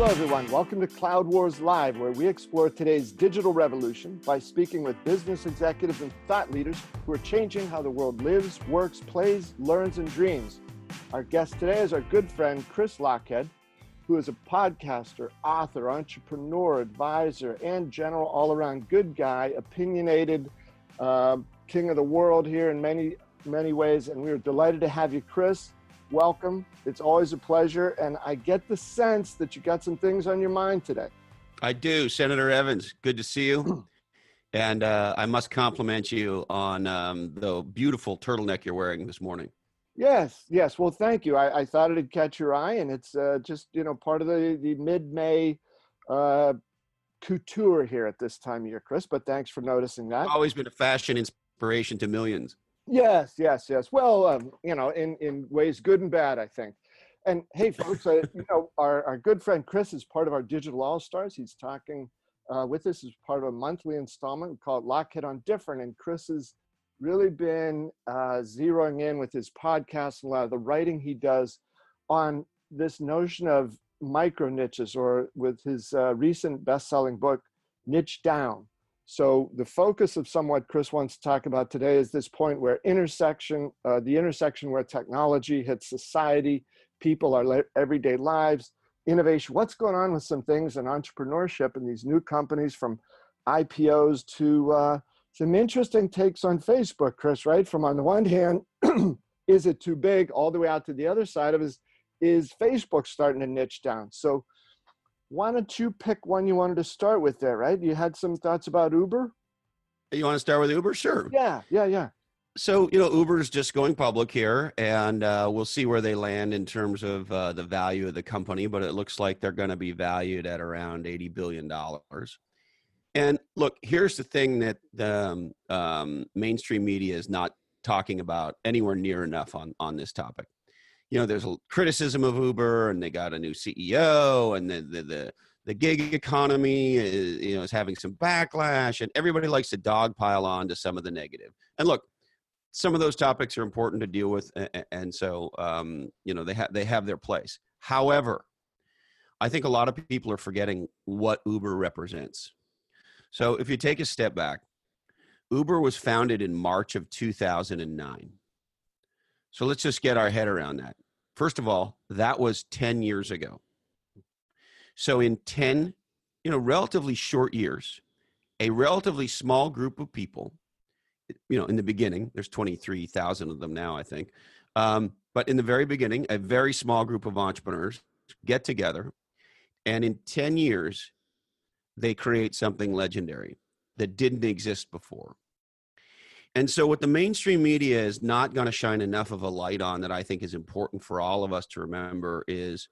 Hello, everyone. Welcome to Cloud Wars Live, where we explore today's digital revolution by speaking with business executives and thought leaders who are changing how the world lives, works, plays, learns, and dreams. Our guest today is our good friend, Chris Lochhead, who is a podcaster, author, entrepreneur, advisor, and general all around good guy, opinionated, uh, king of the world here in many, many ways. And we are delighted to have you, Chris welcome. It's always a pleasure. And I get the sense that you got some things on your mind today. I do. Senator Evans, good to see you. and uh, I must compliment you on um, the beautiful turtleneck you're wearing this morning. Yes, yes. Well, thank you. I, I thought it'd catch your eye, and it's uh, just you know part of the the mid May uh, couture here at this time of year, Chris. But thanks for noticing that. Always been a fashion inspiration to millions. Yes, yes, yes. Well, um, you know, in in ways good and bad, I think. And hey, folks, uh, you know, our our good friend Chris is part of our digital all stars. He's talking uh, with us as part of a monthly installment called Lochhead on Different, and Chris has really been uh, zeroing in with his podcast and a lot of the writing he does on this notion of micro niches, or with his uh, recent best-selling book, Niche Down so the focus of somewhat Chris wants to talk about today is this point where intersection, uh, the intersection where technology hits society, people, our everyday lives, innovation. What's going on with some things in entrepreneurship and these new companies from IPOs to uh, some interesting takes on Facebook, Chris, right? From on the one hand, is it too big? All the way out to the other side of is, is Facebook starting to niche down? So why don't you pick one you wanted to start with there, right? You had some thoughts about Uber? You want to start with Uber? Sure. Yeah, yeah, yeah. So, you know, Uber is just going public here, and uh, we'll see where they land in terms of uh, the value of the company, but it looks like they're going to be valued at around $80 billion. And look, here's the thing that the um, um, mainstream media is not talking about anywhere near enough on, on this topic you know, there's a criticism of Uber, and they got a new CEO, and the the the, the gig economy is you know is having some backlash, and everybody likes to dogpile on to some of the negative. And look, some of those topics are important to deal with, and so um, you know they have they have their place. However, I think a lot of people are forgetting what Uber represents. So if you take a step back, Uber was founded in March of 2009. So let's just get our head around that. First of all, that was 10 years ago. So in 10, you know, relatively short years, a relatively small group of people, you know, in the beginning, there's 23,000 of them now, I think. Um, but in the very beginning, a very small group of entrepreneurs get together, and in 10 years, they create something legendary that didn't exist before. And so, what the mainstream media is not going to shine enough of a light on that I think is important for all of us to remember is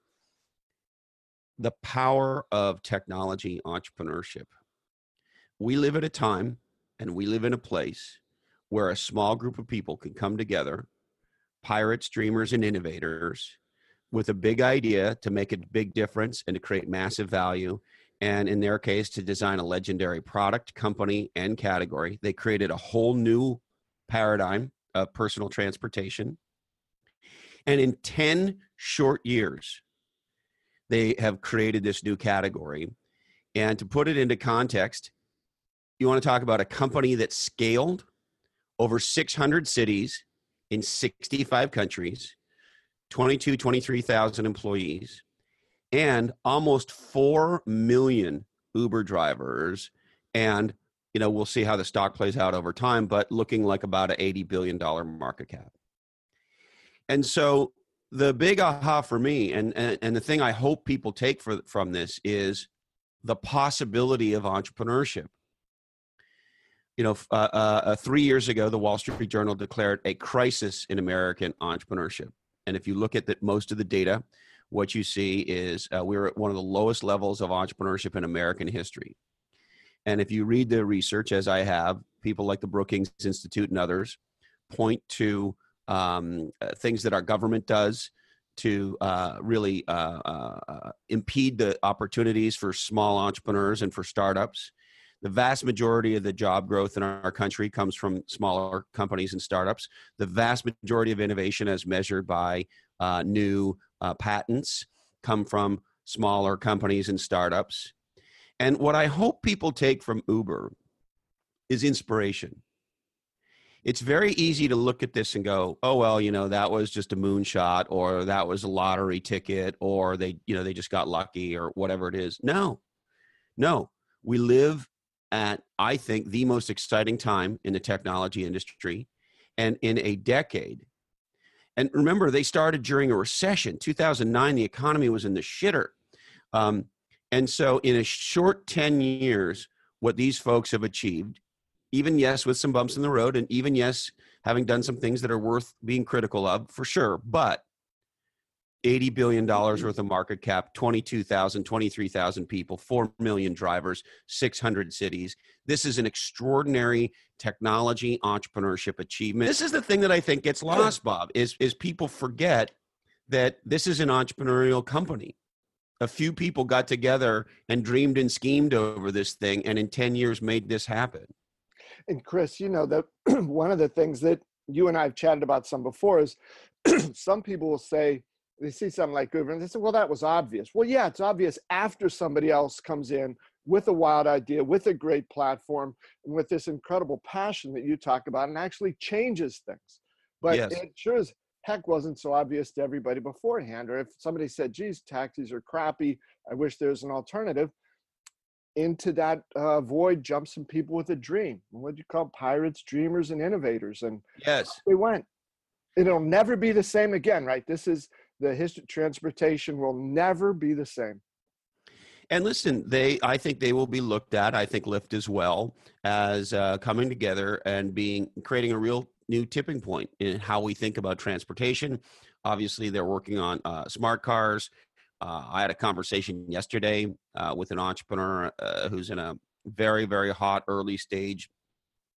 the power of technology entrepreneurship. We live at a time and we live in a place where a small group of people can come together, pirates, dreamers, and innovators, with a big idea to make a big difference and to create massive value and in their case to design a legendary product company and category. They created a whole new paradigm of personal transportation. And in 10 short years they have created this new category. And to put it into context you want to talk about a company that scaled over 600 cities in 65 countries 22 23,000 employees and almost 4 million Uber drivers. And, you know, we'll see how the stock plays out over time, but looking like about an $80 billion market cap. And so the big aha for me, and, and, and the thing I hope people take for, from this is the possibility of entrepreneurship. You know, uh, uh, three years ago, the Wall Street Journal declared a crisis in American entrepreneurship. And if you look at the, most of the data, what you see is uh, we're at one of the lowest levels of entrepreneurship in American history. And if you read the research, as I have, people like the Brookings Institute and others point to um, uh, things that our government does to uh, really uh, uh, uh, impede the opportunities for small entrepreneurs and for startups. The vast majority of the job growth in our country comes from smaller companies and startups. The vast majority of innovation, as measured by new uh, patents come from smaller companies and startups. And what I hope people take from Uber is inspiration. It's very easy to look at this and go, "Oh well, you know, that was just a moonshot or that was a lottery ticket or they, you know, they just got lucky or whatever it is." No. No. We live at I think the most exciting time in the technology industry and in a decade. And remember, they started during a recession. 2009, the economy was in the shitter. Um, and so, in a short 10 years, what these folks have achieved even yes with some bumps in the road and even yes having done some things that are worth being critical of for sure but 80 billion dollars mm-hmm. worth of market cap 22,000 23,000 people 4 million drivers 600 cities. This is an extraordinary technology entrepreneurship achievement. This is the thing that i think gets lost bob is is people forget that this is an entrepreneurial company. A few people got together and dreamed and schemed over this thing and in 10 years made this happen. And Chris, you know that one of the things that you and I have chatted about some before is some people will say they see something like Uber and they say, "Well, that was obvious." Well, yeah, it's obvious after somebody else comes in with a wild idea, with a great platform, and with this incredible passion that you talk about, and actually changes things. But yes. it sure as heck wasn't so obvious to everybody beforehand. Or if somebody said, "Geez, taxis are crappy. I wish there's an alternative." into that uh, void jump some people with a dream. What do you call pirates, dreamers, and innovators? And yes, they went. It'll never be the same again, right? This is the history. Transportation will never be the same. And listen, they I think they will be looked at. I think Lyft as well as uh, coming together and being creating a real new tipping point in how we think about transportation. Obviously, they're working on uh, smart cars. Uh, I had a conversation yesterday uh, with an entrepreneur uh, who's in a very, very hot early stage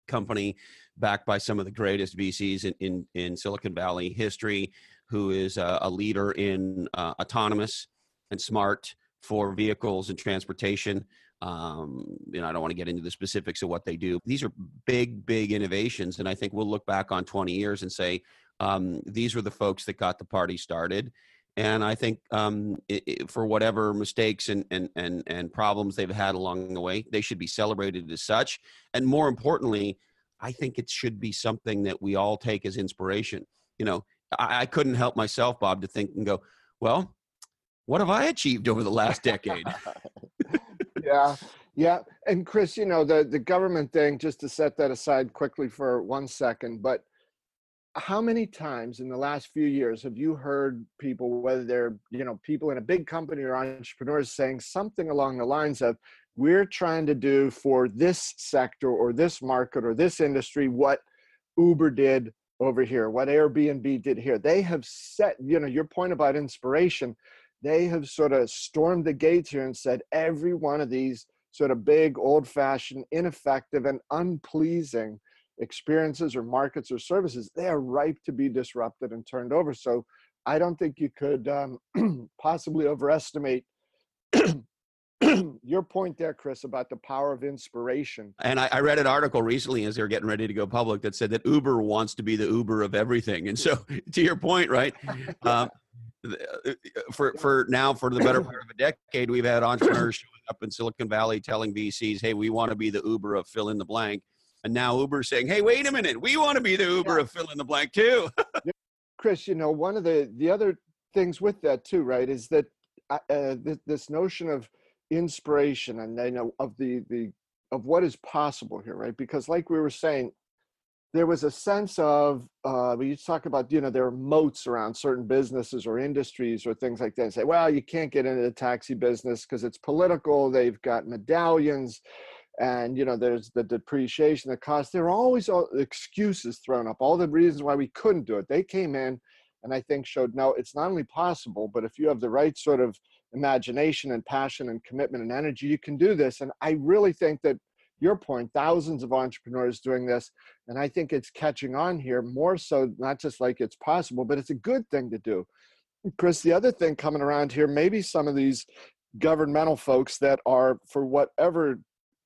company backed by some of the greatest VCs in, in, in Silicon Valley history, who is a, a leader in uh, autonomous and smart for vehicles and transportation. Um, you know, I don't want to get into the specifics of what they do. These are big, big innovations, and I think we'll look back on 20 years and say um, these were the folks that got the party started and I think um, it, it, for whatever mistakes and, and, and, and problems they've had along the way, they should be celebrated as such. And more importantly, I think it should be something that we all take as inspiration. You know, I, I couldn't help myself, Bob, to think and go, well, what have I achieved over the last decade? yeah, yeah. And Chris, you know, the, the government thing, just to set that aside quickly for one second, but how many times in the last few years have you heard people whether they're you know people in a big company or entrepreneurs saying something along the lines of we're trying to do for this sector or this market or this industry what uber did over here what airbnb did here they have set you know your point about inspiration they have sort of stormed the gates here and said every one of these sort of big old fashioned ineffective and unpleasing experiences or markets or services, they are ripe to be disrupted and turned over. So I don't think you could um, possibly overestimate your point there, Chris, about the power of inspiration. And I, I, read an article recently as they were getting ready to go public that said that Uber wants to be the Uber of everything. And so, to your point, right? Um, uh, for for now, for the better part of a decade, we've had entrepreneurs showing up in Silicon Valley telling VCs, "Hey, we want to be the Uber of fill in the blank." And now Uber's saying, hey, wait a minute, we want to be the Uber yeah. of fill in the blank too. Chris, you know, one of the, the other things with that too, right, is that uh, uh this notion of inspiration and you know of the the of what is possible here, right? Because like we were saying, there was a sense of uh, you talk about you know there are moats around certain businesses or industries or things like that. And say, well, you can't get into the taxi business because it's political. They've got medallions and you know there's the depreciation the cost there are always all excuses thrown up all the reasons why we couldn't do it they came in and i think showed no it's not only possible but if you have the right sort of imagination and passion and commitment and energy you can do this. And i really think that your point thousands of entrepreneurs doing this and i think it's catching on here more so not just like it's possible but it's a good thing to do. Chris the other thing coming around here maybe some of these governmental folks that are for whatever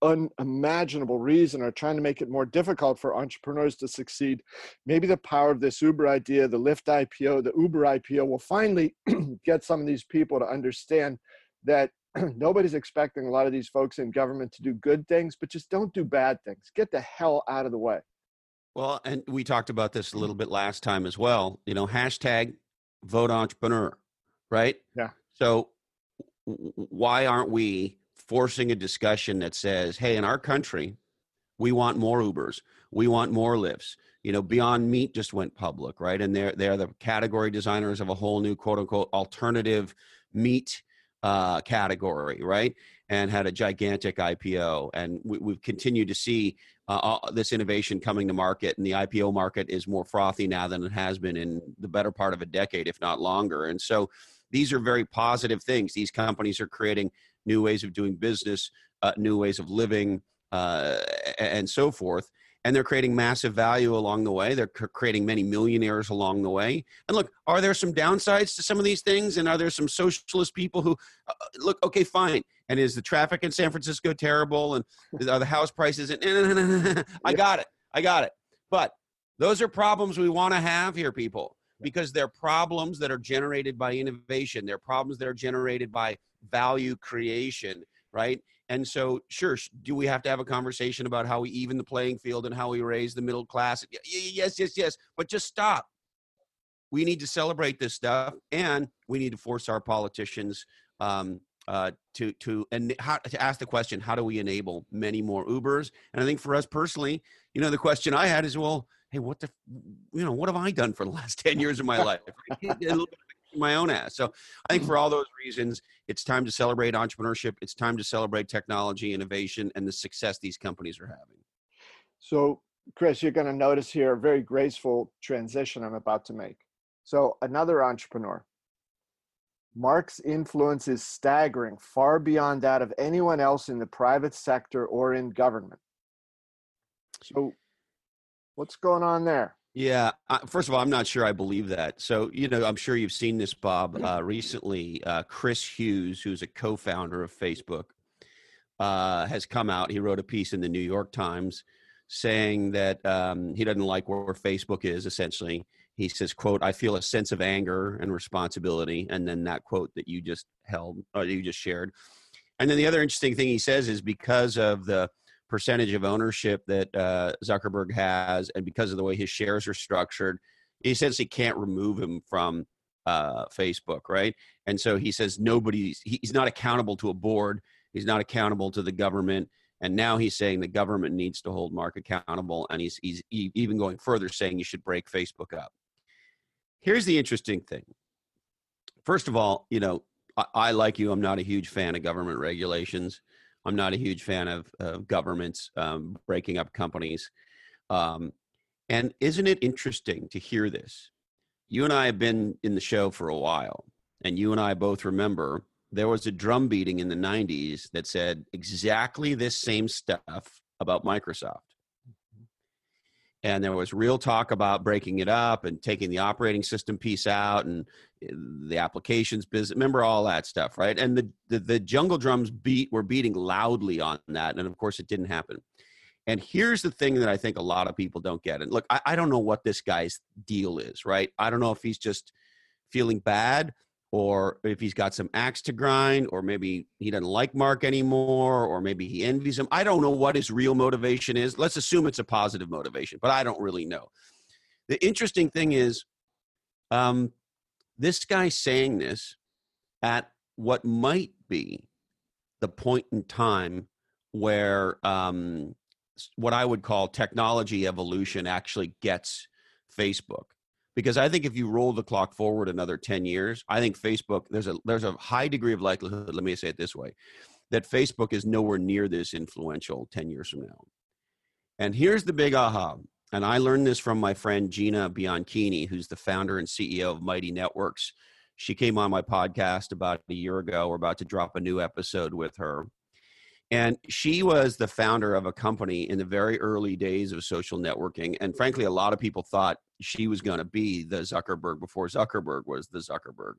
unimaginable reason are trying to make it more difficult for entrepreneurs to succeed. Maybe the power of this Uber idea, the Lyft IPO, the Uber IPO will finally get some of these people to understand that nobody's expecting a lot of these folks in government to do good things, but just don't do bad things. Get the hell out of the way. Well, and we talked about this a little bit last time as well. You know, hashtag vote entrepreneur, right? Yeah. So why aren't we forcing a discussion that says, hey, in our country, we want more Ubers, we want more Lyfts. You know, Beyond Meat just went public, right? And they're they're the category designers of a whole new quote unquote alternative meat uh, category, right? And had a gigantic IPO. And we, have continued to see uh, this innovation coming to market, and the IPO market is more frothy now than it has been in the better part of a decade, if not longer. And so these are very positive things. These companies are creating new ways of doing business, uh, new ways of living, uh, and so forth. And they're creating massive value along the way. They're creating many millionaires along the way. And look, are there some downsides to some of these things? And are there some socialist people who uh, look, okay, fine. And is the traffic in San Francisco terrible? And are the house prices? And I got it. I got it. But those are problems we want to have here, people because they're problems that are generated by innovation. They're problems that are generated by value creation, right? And so, sure, do we have to have a conversation about how we even the playing field and how we raise the middle class? Yes, yes, yes. But just stop. We need to celebrate this stuff, and we need to force our politicians um, uh, to to and how, to ask the question: How do we enable many more Ubers? And I think for us personally, you know, the question I had is, well, hey, what the, you know, what have I done for the last 10 years of my life? my own ass. So I think for mm-hmm. all those reasons, it's time to celebrate entrepreneurship. It's time to celebrate technology, innovation, and the success these companies are having. So, Chris, you're going to notice here a very graceful transition I'm about to make. So, another entrepreneur. Mark's influence is staggering, far beyond that of anyone else in the private sector or in government. So, What's going on there? Yeah. First of all, I'm not sure I believe that. So, you know, I'm sure you've seen this, Bob. Uh, recently, uh, Chris Hughes, who's a co founder of Facebook, uh, has come out. He wrote a piece in the New York Times saying that um, he doesn't like where Facebook is, essentially. He says, quote, I feel a sense of anger and responsibility. And then that quote that you just held, or you just shared. And then the other interesting thing he says is because of the percentage of ownership that uh, Zuckerberg has, and because of the way his shares are structured, he essentially can't remove him from uh, Facebook, right? And so he says nobody's he's not accountable to a board, he's not accountable to the government, and now he's saying the government needs to hold Mark accountable, and he's he's even going further, saying you should break Facebook up. Here's the interesting thing. First of all, you know, I, I like you. I'm not a huge fan of government regulations. I'm not a huge fan of, of governments um, breaking up companies. Um, and isn't it interesting to hear this? You and I have been in the show for a while, and you and I both remember there was a drum beating in the 90s that said exactly this same stuff about Microsoft and there was real talk about breaking it up and taking the operating system piece out and eh, the applications business remember all that stuff right? And the, the, the jungle drums beat were beating loudly on that and of course it didn't happen. And here's the thing that i think a lot of people don't get and look I, I don't know what this guy's deal is right? I don't know if he's just feeling bad or if he's got some axe to grind, or maybe he doesn't like Mark anymore, or maybe he envies him. I don't know what his real motivation is. Let's assume it's a positive motivation, but I don't really know. The interesting thing is, um, this guy saying this at what might be the point in time where um, what I would call technology evolution actually gets Facebook because I think if you roll the clock forward another 10 years, I think Facebook there's a there's a high degree of likelihood, let me say it this way, that Facebook is nowhere near this influential 10 years from now. And here's the big aha. And I learned this from my friend Gina Bianchini, who's the founder and CEO of Mighty Networks. She came on my podcast about a year ago. We're about to drop a new episode with her. And she was the founder of a company in the very early days of social networking. And frankly, a lot of people thought she was going to be the Zuckerberg before Zuckerberg was the Zuckerberg.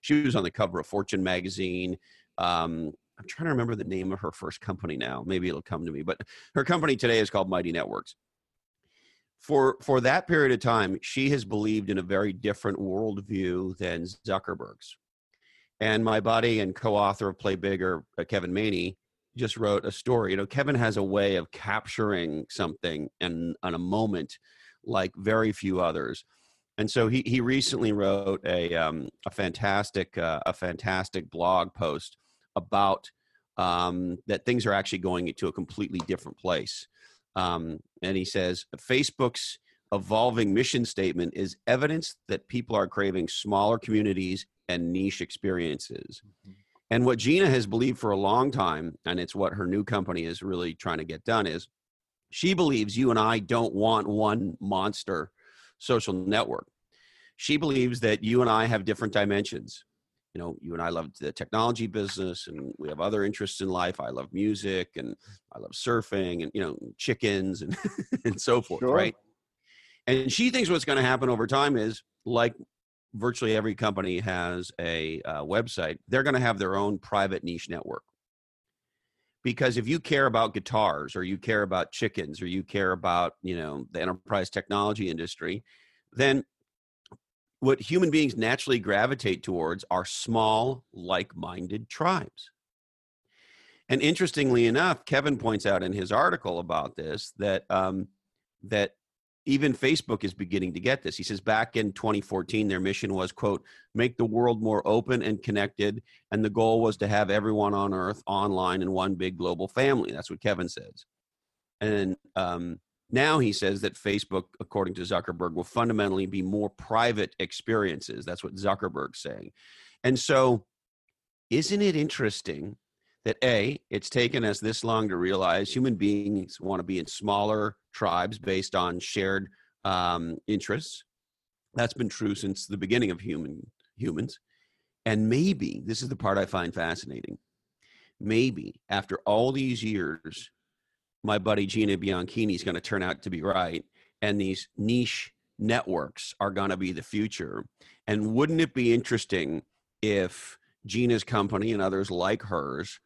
She was on the cover of Fortune magazine. Um, I'm trying to remember the name of her first company now. Maybe it'll come to me. But her company today is called Mighty Networks. For for that period of time, she has believed in a very different worldview than Zuckerberg's. And my buddy and co-author of Play Bigger, uh, Kevin Maney, just wrote a story. You know, Kevin has a way of capturing something and on a moment like very few others. And so he he recently wrote a um, a fantastic uh, a fantastic blog post about um, that things are actually going to a completely different place. Um, and he says Facebook's evolving mission statement is evidence that people are craving smaller communities and niche experiences. Mm-hmm. And what Gina has believed for a long time, and it's what her new company is really trying to get done, is she believes you and I don't want one monster social network. She believes that you and I have different dimensions. You know, you and I love the technology business and we have other interests in life. I love music and I love surfing and, you know, chickens and, and so forth, sure. right? And she thinks what's going to happen over time is like virtually every company has a uh, website, they're going to have their own private niche network. Because if you care about guitars or you care about chickens or you care about, you know, the enterprise technology industry, then what human beings naturally gravitate towards are small, like-minded tribes. And interestingly enough, Kevin points out in his article about this that um, that even Facebook is beginning to get this. He says back in 2014, their mission was, quote, make the world more open and connected. And the goal was to have everyone on earth online in one big global family. That's what Kevin says. And um, now he says that Facebook, according to Zuckerberg, will fundamentally be more private experiences. That's what Zuckerberg's saying. And so, isn't it interesting that A, it's taken us this long to realize human beings want to be in smaller tribes based on shared um, interests. That's been true since the beginning of human humans. And maybe this is the part I find fascinating. Maybe after all these years, my buddy Gina Bianchini is going to turn out to be right, and these niche networks are going to be the future. And wouldn't it be interesting if Gina's company and others like hers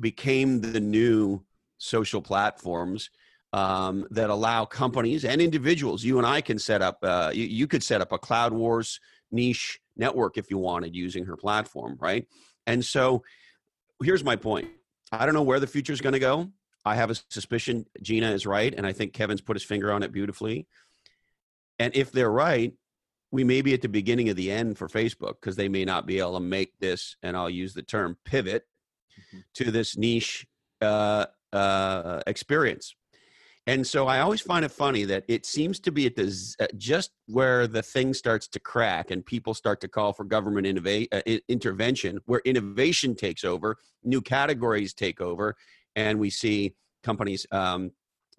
became the new social platforms um, that allow companies and individuals. You and I can set up. Uh, you, you, could set up a Cloud Wars niche network if you wanted using her platform, right? And so, here's my point. I don't know where the future is going to go. I have a suspicion Gina is right, and I think Kevin's put his finger on it beautifully. And if they're right, we may be at the beginning of the end for Facebook because they may not be able to make this, and I'll use the term pivot mm-hmm. to this niche uh, uh, experience. And so I always find it funny that it seems to be at the uh, just where the thing starts to crack and people start to call for government innova- uh, intervention, where innovation takes over, new categories take over, and we see companies um,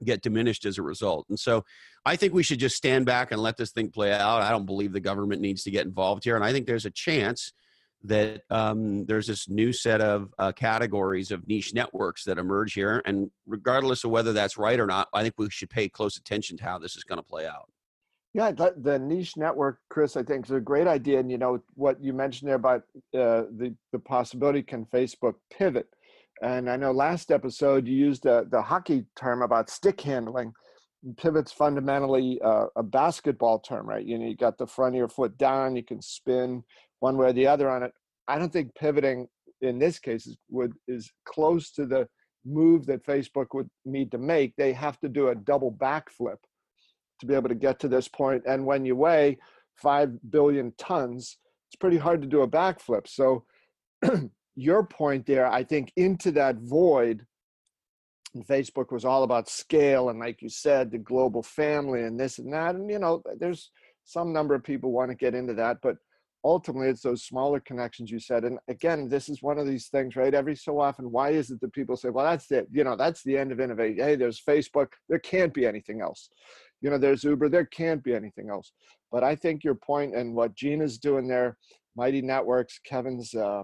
get diminished as a result. And so I think we should just stand back and let this thing play out. I don't believe the government needs to get involved here. And I think there's a chance that um, there's this new set of uh, categories of niche networks that emerge here. And regardless of whether that's right or not, I think we should pay close attention to how this is going to play out. Yeah, the, niche network, Chris, I think is a great idea. And you know what you mentioned there about uh, the the possibility can Facebook pivot. And I know last episode you used the, the hockey term about stick handling. Pivot's fundamentally uh, a basketball term, right? You know, you got the front of your foot down, you can spin one way or the other on it. I don't think pivoting in this case is would is close to the move that Facebook would need to make. They have to do a double backflip to be able to get to this point. And when you weigh five billion tons, it's pretty hard to do a backflip. So your point there, I think, into that void. And Facebook was all about scale and, like you said, the global family and this and that. And you know, there's some number of people want to get into that, but ultimately it's those smaller connections you said and again this is one of these things right every so often why is it that people say well that's it you know that's the end of innovation hey there's facebook there can't be anything else. You know there's uber there can't be anything else. But i think your point and what gina's doing there mighty networks kevin's uh,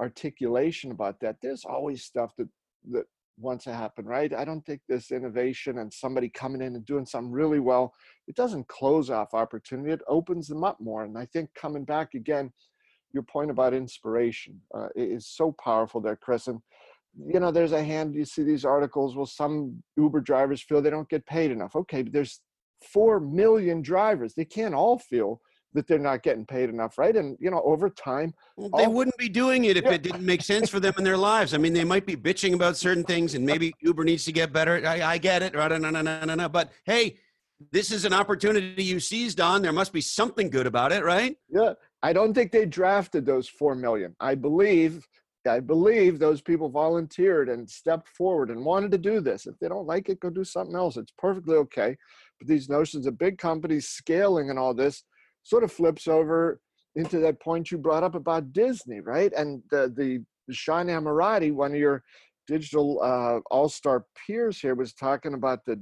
articulation about that there's always stuff that that wants to happen right? I don't think this innovation and somebody coming in and doing something really well it doesn't close off opportunity it opens them up more. And i think coming back again your point about inspiration uh, is so powerful there chris. And you know there's a hand you see these articles well some uber drivers feel they don't get paid enough. Okay but there's four million drivers they can't all feel that they're not getting paid enough, right? And you know, over time, Well, they all- wouldn't be doing it if Yeah. it didn't make sense for them in their lives. I mean, they might be bitching about certain things, and maybe Uber needs to get better. I, I get it. Right? No, no, no, no, no. But hey, this is an opportunity you seized on. There must be something good about it, right? yeah, I don't think they drafted those four million. I believe, I believe those people volunteered and stepped forward and wanted to do this. If they don't like it, go do something else. It's perfectly okay. But these notions of big companies scaling and all this sort of flips over into that point you brought up about Disney, right? And the the Sean Amirati, one of your digital uh, all-star peers here, was talking about the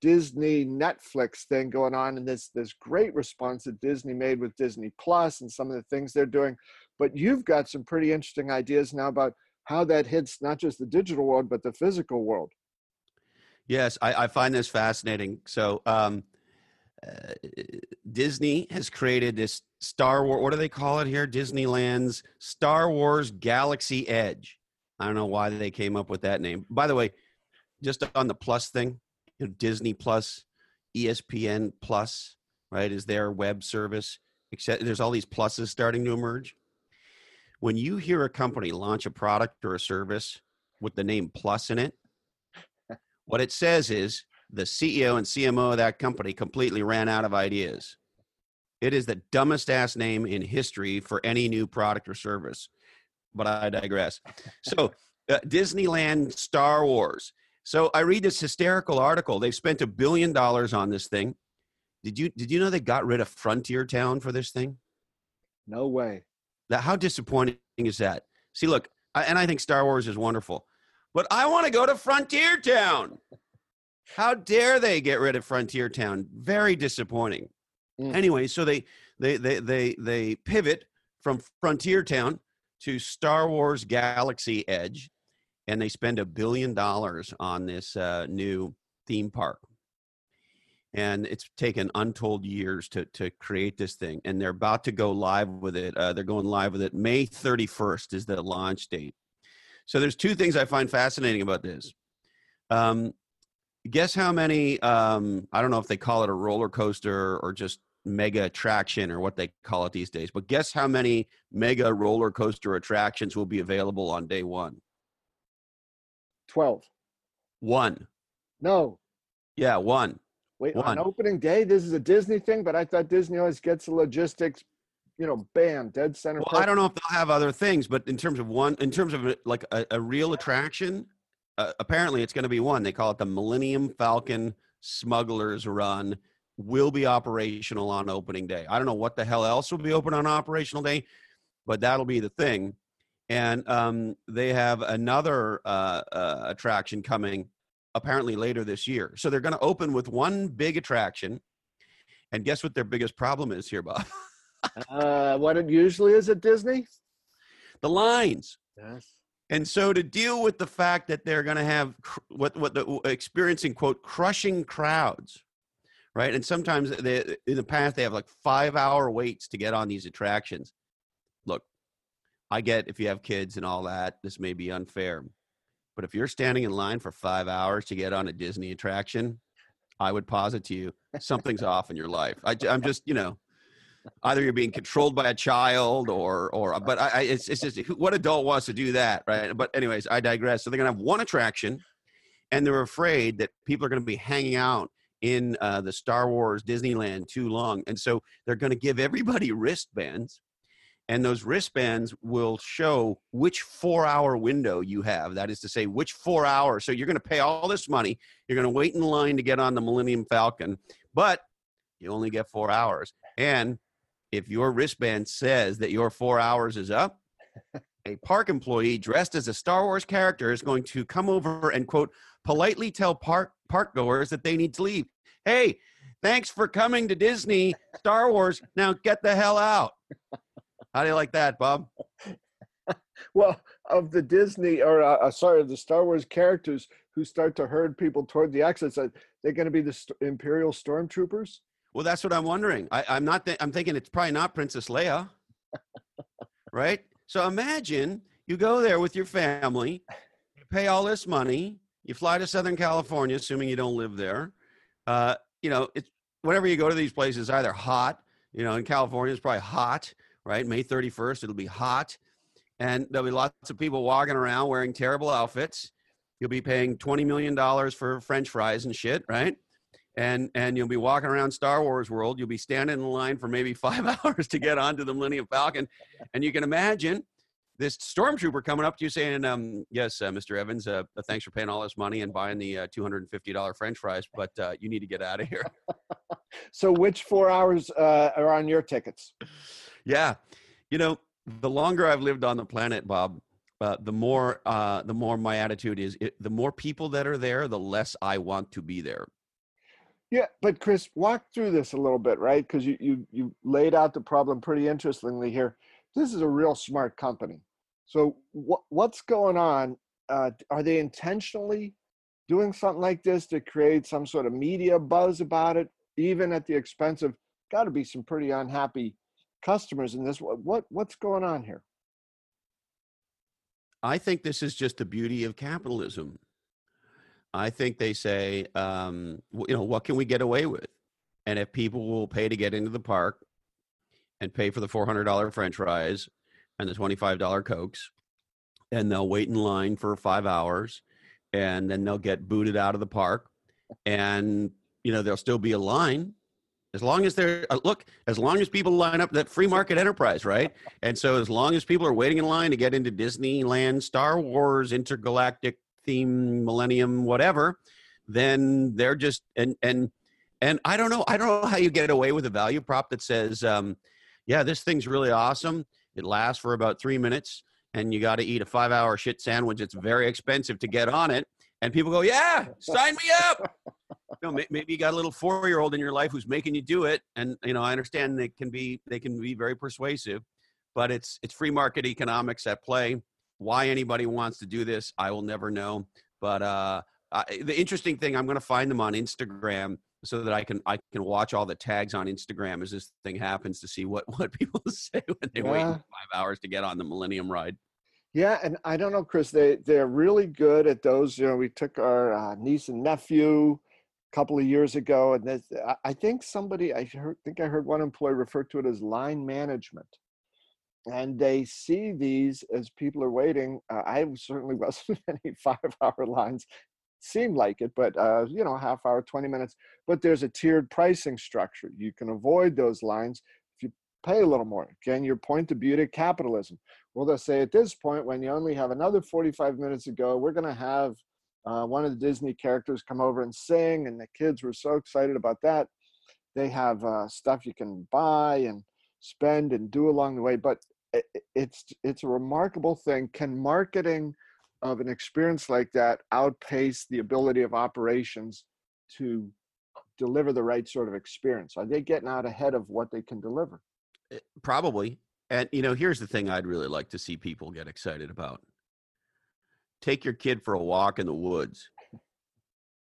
Disney Netflix thing going on and this this great response that Disney made with Disney Plus and some of the things they're doing. But you've got some pretty interesting ideas now about how that hits not just the digital world but the physical world. Yes, I, I find this fascinating. So, um, Uh, Disney has created this Star Wars. What do they call it here? Disneyland's Star Wars Galaxy Edge. I don't know why they came up with that name. By the way, just on the Plus thing, you know, Disney Plus, ESPN Plus, right, is their web service. Except there's all these pluses starting to emerge. When you hear a company launch a product or a service with the name Plus in it, what it says is the CEO and CMO of that company completely ran out of ideas. It is the dumbest ass name in history for any new product or service. But I digress. So, uh, Disneyland Star Wars. So I read this hysterical article. They've spent a billion dollars on this thing. Did you did you know they got rid of Frontier Town for this thing? No way. That how disappointing is that? See, look, I, and I think Star Wars is wonderful, but I want to go to Frontier Town. How dare they get rid of Frontier Town? Very disappointing. Mm. Anyway, so they they they they they pivot from Frontier Town to Star Wars Galaxy Edge, and they spend a billion dollars on this uh, new theme park. And it's taken untold years to to create this thing, and they're about to go live with it. Uh, they're going live with it May 31st is the launch date. So there's two things I find fascinating about this. Um, guess how many? Um, I don't know if they call it a roller coaster or just mega attraction or what they call it these days. But guess how many mega roller coaster attractions will be available on day one? 12. One. No. Yeah, one. Wait, One. on opening day, this is a Disney thing, but I thought Disney always gets the logistics, you know, bam, dead center. Well, I don't know if they'll have other things, but in terms of one, in terms of like a, a real attraction, uh, apparently it's going to be one. They call it the Millennium Falcon Smugglers Run. Will be operational on opening day. I don't know what the hell else will be open on operational day, but that'll be the thing. And um, they have another uh, uh, attraction coming apparently later this year. So they're going to open with one big attraction. And guess what their biggest problem is here, Bob? Uh, what it usually is at Disney? the lines. Yes. And so to deal with the fact that they're going to have cr- what what the uh, experiencing quote crushing crowds, right? And sometimes they in the past they have like 5-hour waits to get on these attractions. Look, I get if you have kids and all that, this may be unfair. But if you're standing in line for 5 hours to get on a Disney attraction, I would posit to you something's off in your life. I, am just, you know, either you're being controlled by a child or or but I, it's it's just what adult wants to do that right? But anyways i digress. So they're gonna have one attraction and they're afraid that people are gonna be hanging out in uh, the star wars disneyland too long and so they're gonna give everybody wristbands and those wristbands will show which four hour window you have that is to say which four hours. So you're gonna pay all this money you're gonna wait in line to get on the millennium falcon but you only get four hours and if your wristband says that your four hours is up, a park employee dressed as a Star Wars character is going to come over and quote politely tell park park goers that they need to leave. Hey, thanks for coming to Disney Star Wars. Now get the hell out. How do you like that, Bob? Well, of the Disney or uh, uh, sorry, the Star Wars characters who start to herd people toward the exits, they're going to be the st- Imperial Stormtroopers. Well, that's what I'm wondering. I, I'm not. Th- I'm thinking it's probably not Princess Leia, right? So imagine you go there with your family, you pay all this money, you fly to Southern California, assuming you don't live there. Uh, you know, it's whenever you go to these places, either hot, You know, in California, it's probably hot, right? May 31st, it'll be hot. And there'll be lots of people walking around wearing terrible outfits. You'll be paying $20 million for French fries and shit, right? And, and you'll be walking around Star Wars world. You'll be standing in line for maybe five hours to get onto the Millennium Falcon. And you can imagine this stormtrooper coming up to you saying, um, "Yes, uh, Mr. Evans, uh, thanks for paying all this money and buying the uh, two hundred and fifty dollar French fries, but uh, you need to get out of here." so, which four hours uh, are on your tickets? Yeah, you know, the longer I've lived on the planet, Bob, uh, the more the more my attitude is. It, the more people that are there, the less I want to be there. Yeah, but Chris, walk through this a little bit, right? Because you you you laid out the problem pretty interestingly here. This is a real smart company so what what's going on? Uh, are they intentionally doing something like this to create some sort of media buzz about it, even at the expense of got to be some pretty unhappy customers in this? What, what what's going on here? I think this is just the beauty of capitalism. I think they say, um, you know, what can we get away with? And if people will pay to get into the park and pay for the $400 french fries and the $25 Cokes, and they'll wait in line for five hours, and then they'll get booted out of the park. And, you know, there'll still be a line as long as they're uh, look as long as people line up that free market enterprise right and so as long as people are waiting in line to get into disneyland star wars intergalactic theme millennium whatever then they're just and and and i don't know i don't know how you get away with a value prop that says um, yeah this thing's really awesome it lasts for about three minutes, and you got to eat a five hour shit sandwich. It's very expensive to get on it. And people go, Yeah, sign me up. you know, maybe you got a little four year old in your life who's making you do it. And, you know, I understand they can be, they can be very persuasive, but it's, it's free market economics at play. Why anybody wants to do this, I will never know. But uh, I, the interesting thing, I'm going to find them on Instagram so that I can I can watch all the tags on Instagram as this thing happens to see what what people say when they yeah. wait five hours to get on the Millennium ride. Yeah, and I don't know, Chris. They they're really good at those. You know, we took our uh, niece and nephew a couple of years ago, and this, I think somebody I heard, think I heard one employee refer to it as line management. And they see these as people are waiting. Uh, I certainly wasn't any five-hour lines seemed like it, but uh, you know, half hour, 20 minutes. But there's a tiered pricing structure. You can avoid those lines if you pay a little more. Again, your point to beauty capitalism. Well, they'll say at this point, when you only have another 45 minutes to go, we're going to have uh, one of the Disney characters come over and sing, and the kids were so excited about that. They have uh, stuff you can buy and spend and do along the way, but it's it's a remarkable thing. Can marketing of an experience like that outpace the ability of operations to deliver the right sort of experience? Are they getting out ahead of what they can deliver? Eh, probably. And you know, here's the thing I'd really like to see people get excited about. Take your kid for a walk in the woods.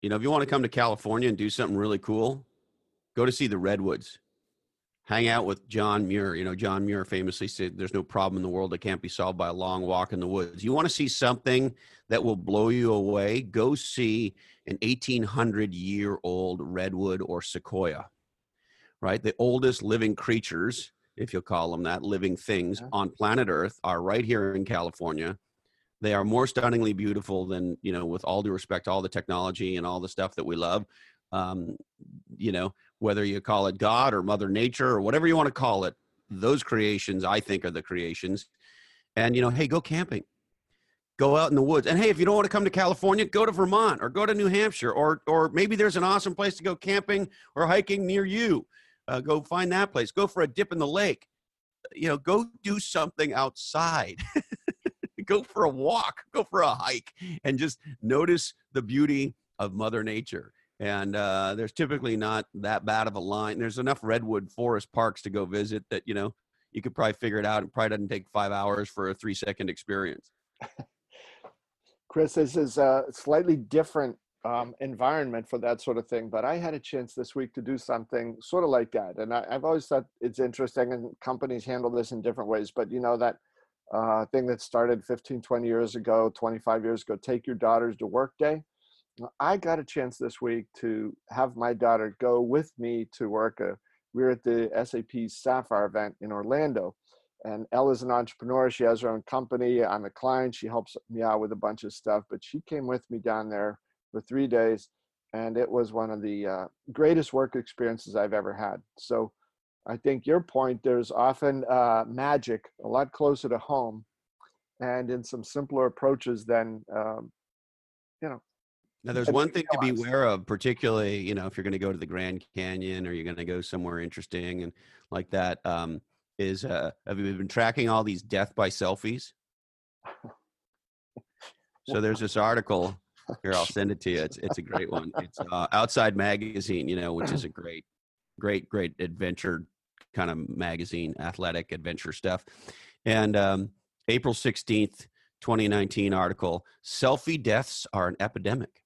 You know, if you want to come to California and do something really cool, go to see the redwoods hang out with John Muir. You know, John Muir famously said, There's no problem in the world that can't be solved by a long walk in the woods. You want to see something that will blow you away? Go see an 1800 year old redwood or sequoia, right? The oldest living creatures, if you'll call them that, living things on planet Earth are right here in California. They are more stunningly beautiful than, you know, with all due respect, all the technology and all the stuff that we love. Um, you know, whether you call it God or Mother Nature or whatever you want to call it, those creations I think are the creations. And you know, hey, go camping. Go out in the woods. And hey, if you don't want to come to California, go to Vermont or go to New Hampshire or or maybe there's an awesome place to go camping or hiking near you. Uh, go find that place. Go for a dip in the lake. You know, go do something outside. go for a walk, go for a hike and just notice the beauty of mother nature and uh, there's typically not that bad of a line. There's enough redwood forest parks to go visit that you know you could probably figure it out. It probably doesn't take five hours for a three second experience. Chris, this is a slightly different um, environment for that sort of thing, but I had a chance this week to do something sort of like that, and I, have always thought it's interesting, and companies handle this in different ways. But you know that uh, thing that started 15, 20 years ago, 25 years ago, take your daughters to work day I got a chance this week to have my daughter go with me to work a we're at the SAP Sapphire event in Orlando. And Ella's an entrepreneur. She has her own company. I'm a client. She helps me out with a bunch of stuff. But she came with me down there for three days. And it was one of the uh, greatest work experiences I've ever had. So I think your point, there's often uh, magic a lot closer to home and in some simpler approaches than, um, you know, now, there's one thing to be aware of, particularly, you know, if you're going to go to the Grand Canyon or you're going to go somewhere interesting and like that. Um, is uh, have you been tracking all these death by selfies? So there's this article here. I'll send it to you. It's it's a great one. It's uh, Outside Magazine, you know, which is a great, great, great adventure kind of magazine, athletic adventure stuff. And um, April sixteenth, 2019 article: Selfie deaths are an epidemic.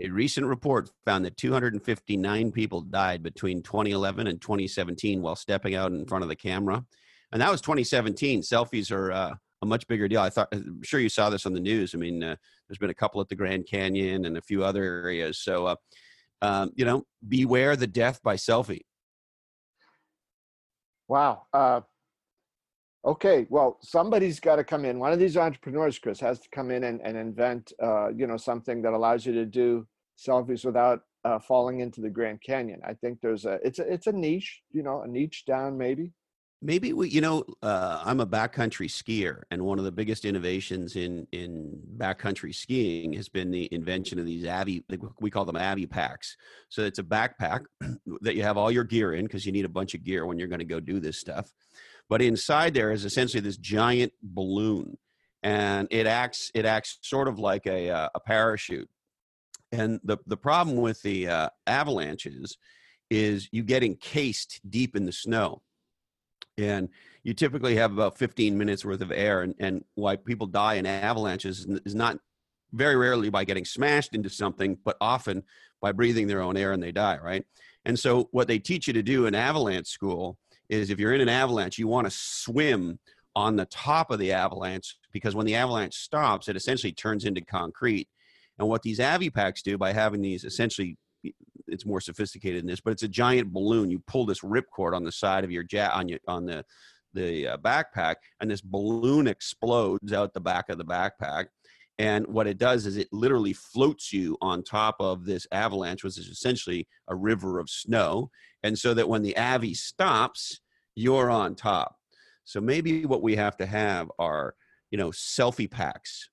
A recent report found that 259 people died between 2011 and 2017 while stepping out in front of the camera. And that was 2017. Selfies are uh, a much bigger deal. I thought, I'm sure you saw this on the news. I mean, uh, there's been a couple at the Grand Canyon and a few other areas. So, uh, um, you know, beware the death by selfie. Wow. Okay well somebody's got to come in. One of these entrepreneurs chris has to come in and, and invent uh, you know something that allows you to do selfies without uh, falling into the grand canyon. I think there's a it's a it's a niche you know a niche down maybe. Maybe we you know uh, i'm a backcountry skier and one of the biggest innovations in in backcountry skiing has been the invention of these avi we call them avi packs. So it's a backpack that you have all your gear in because you need a bunch of gear when you're going to go do this stuff but inside there is essentially this giant balloon, and it acts it acts sort of like a uh, a parachute. And the the problem with the uh, avalanches is you get encased deep in the snow, and you typically have about 15 minutes worth of air. And, and why people die in avalanches is not very rarely by getting smashed into something, but often by breathing their own air and they die, right? And so, what they teach you to do in avalanche school is if you're in an avalanche, you want to swim on the top of the avalanche because when the avalanche stops, it essentially turns into concrete. And what these Avipacks do by having these essentially, it's more sophisticated than this, but it's a giant balloon. You pull this ripcord on the side of your jet on your on the the uh, backpack, and this balloon explodes out the back of the backpack. And what it does is it literally floats you on top of this avalanche, which is essentially a river of snow. And so that when the Avi stops, you're on top. So maybe what we have to have are, you know, selfie packs,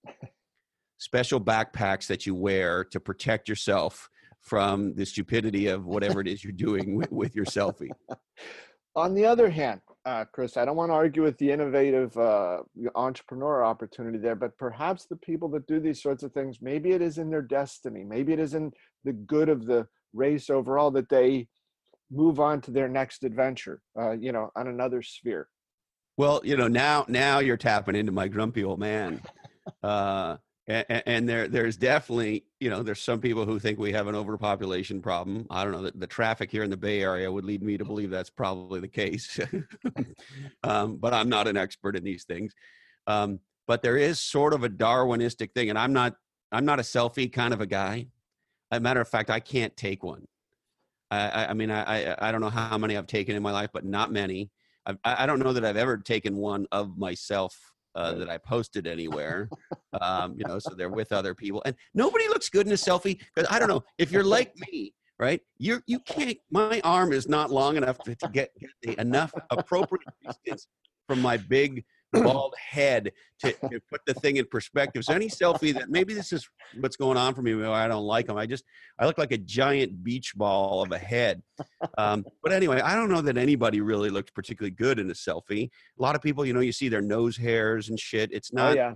special backpacks that you wear to protect yourself from the stupidity of whatever it is you're doing with, with your selfie. On the other hand, uh, Chris, I don't want to argue with the innovative uh, entrepreneur opportunity there, but perhaps the people that do these sorts of things, maybe it is in their destiny, maybe it is in the good of the race overall that they move on to their next adventure, uh, you know, on another sphere. Well, you know, now now you're tapping into my grumpy old man. Uh, and, and, there there's definitely you know there's some people who think we have an overpopulation problem. I don't know the, the traffic here in the bay area would lead me to believe that's probably the case. Um, but i'm not an expert in these things. Um, but there is sort of a darwinistic thing and i'm not i'm not a selfie kind of a guy. As a matter of fact i can't take one. I, I mean I, I don't know how many i've taken in my life but not many. I've, i don't know that i've ever taken one of myself uh, that I posted anywhere. Um, you know, so they're with other people, and nobody looks good in a selfie because I don't know if you're like me, right? You you can't. My arm is not long enough to, to get, get the, enough appropriate distance from my big bald head to, to, put the thing in perspective. So any selfie that maybe this is what's going on for me, I don't like them. I just I look like a giant beach ball of a head. Um, but anyway, I don't know that anybody really looks particularly good in a selfie. A lot of people, you know, you see their nose hairs and shit. It's oh, not. Oh, yeah.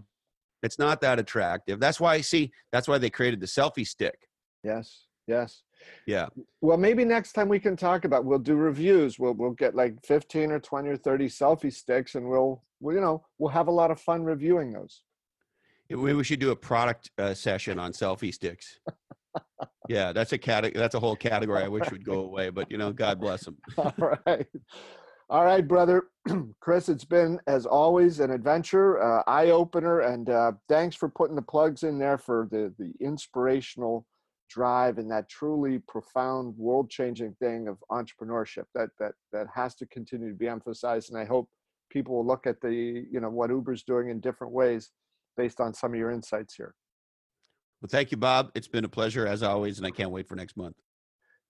It's not that attractive. That's why I see. That's why they created the selfie stick. Yes. Yes. Yeah. Well, maybe next time we can talk about. We'll do reviews. We'll we'll get like fifteen or twenty or thirty selfie sticks, and we'll, we you know we'll have a lot of fun reviewing those. Maybe we should do a product uh, session on selfie sticks. yeah, that's a cat. That's a whole category. I wish would go away, but you know, God bless them. All right. All right, brother. Chris, it's been, as always, an adventure, uh, eye opener, and uh, thanks for putting the plugs in there for the, the inspirational drive and that truly profound world-changing thing of entrepreneurship that that that has to continue to be emphasized. And I hope people will look at the you know what Uber's doing in different ways based on some of your insights here. Well, thank you, Bob. It's been a pleasure as always, and I can't wait for next month.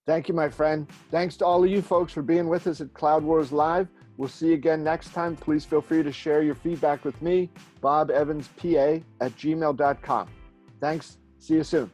Thank you, my friend. Thanks to all of you folks for being with us at Cloud Wars Live. We'll see you again next time. Please feel free to share your feedback with me, Bob Evans PA at gmail.com. Thanks. See you soon.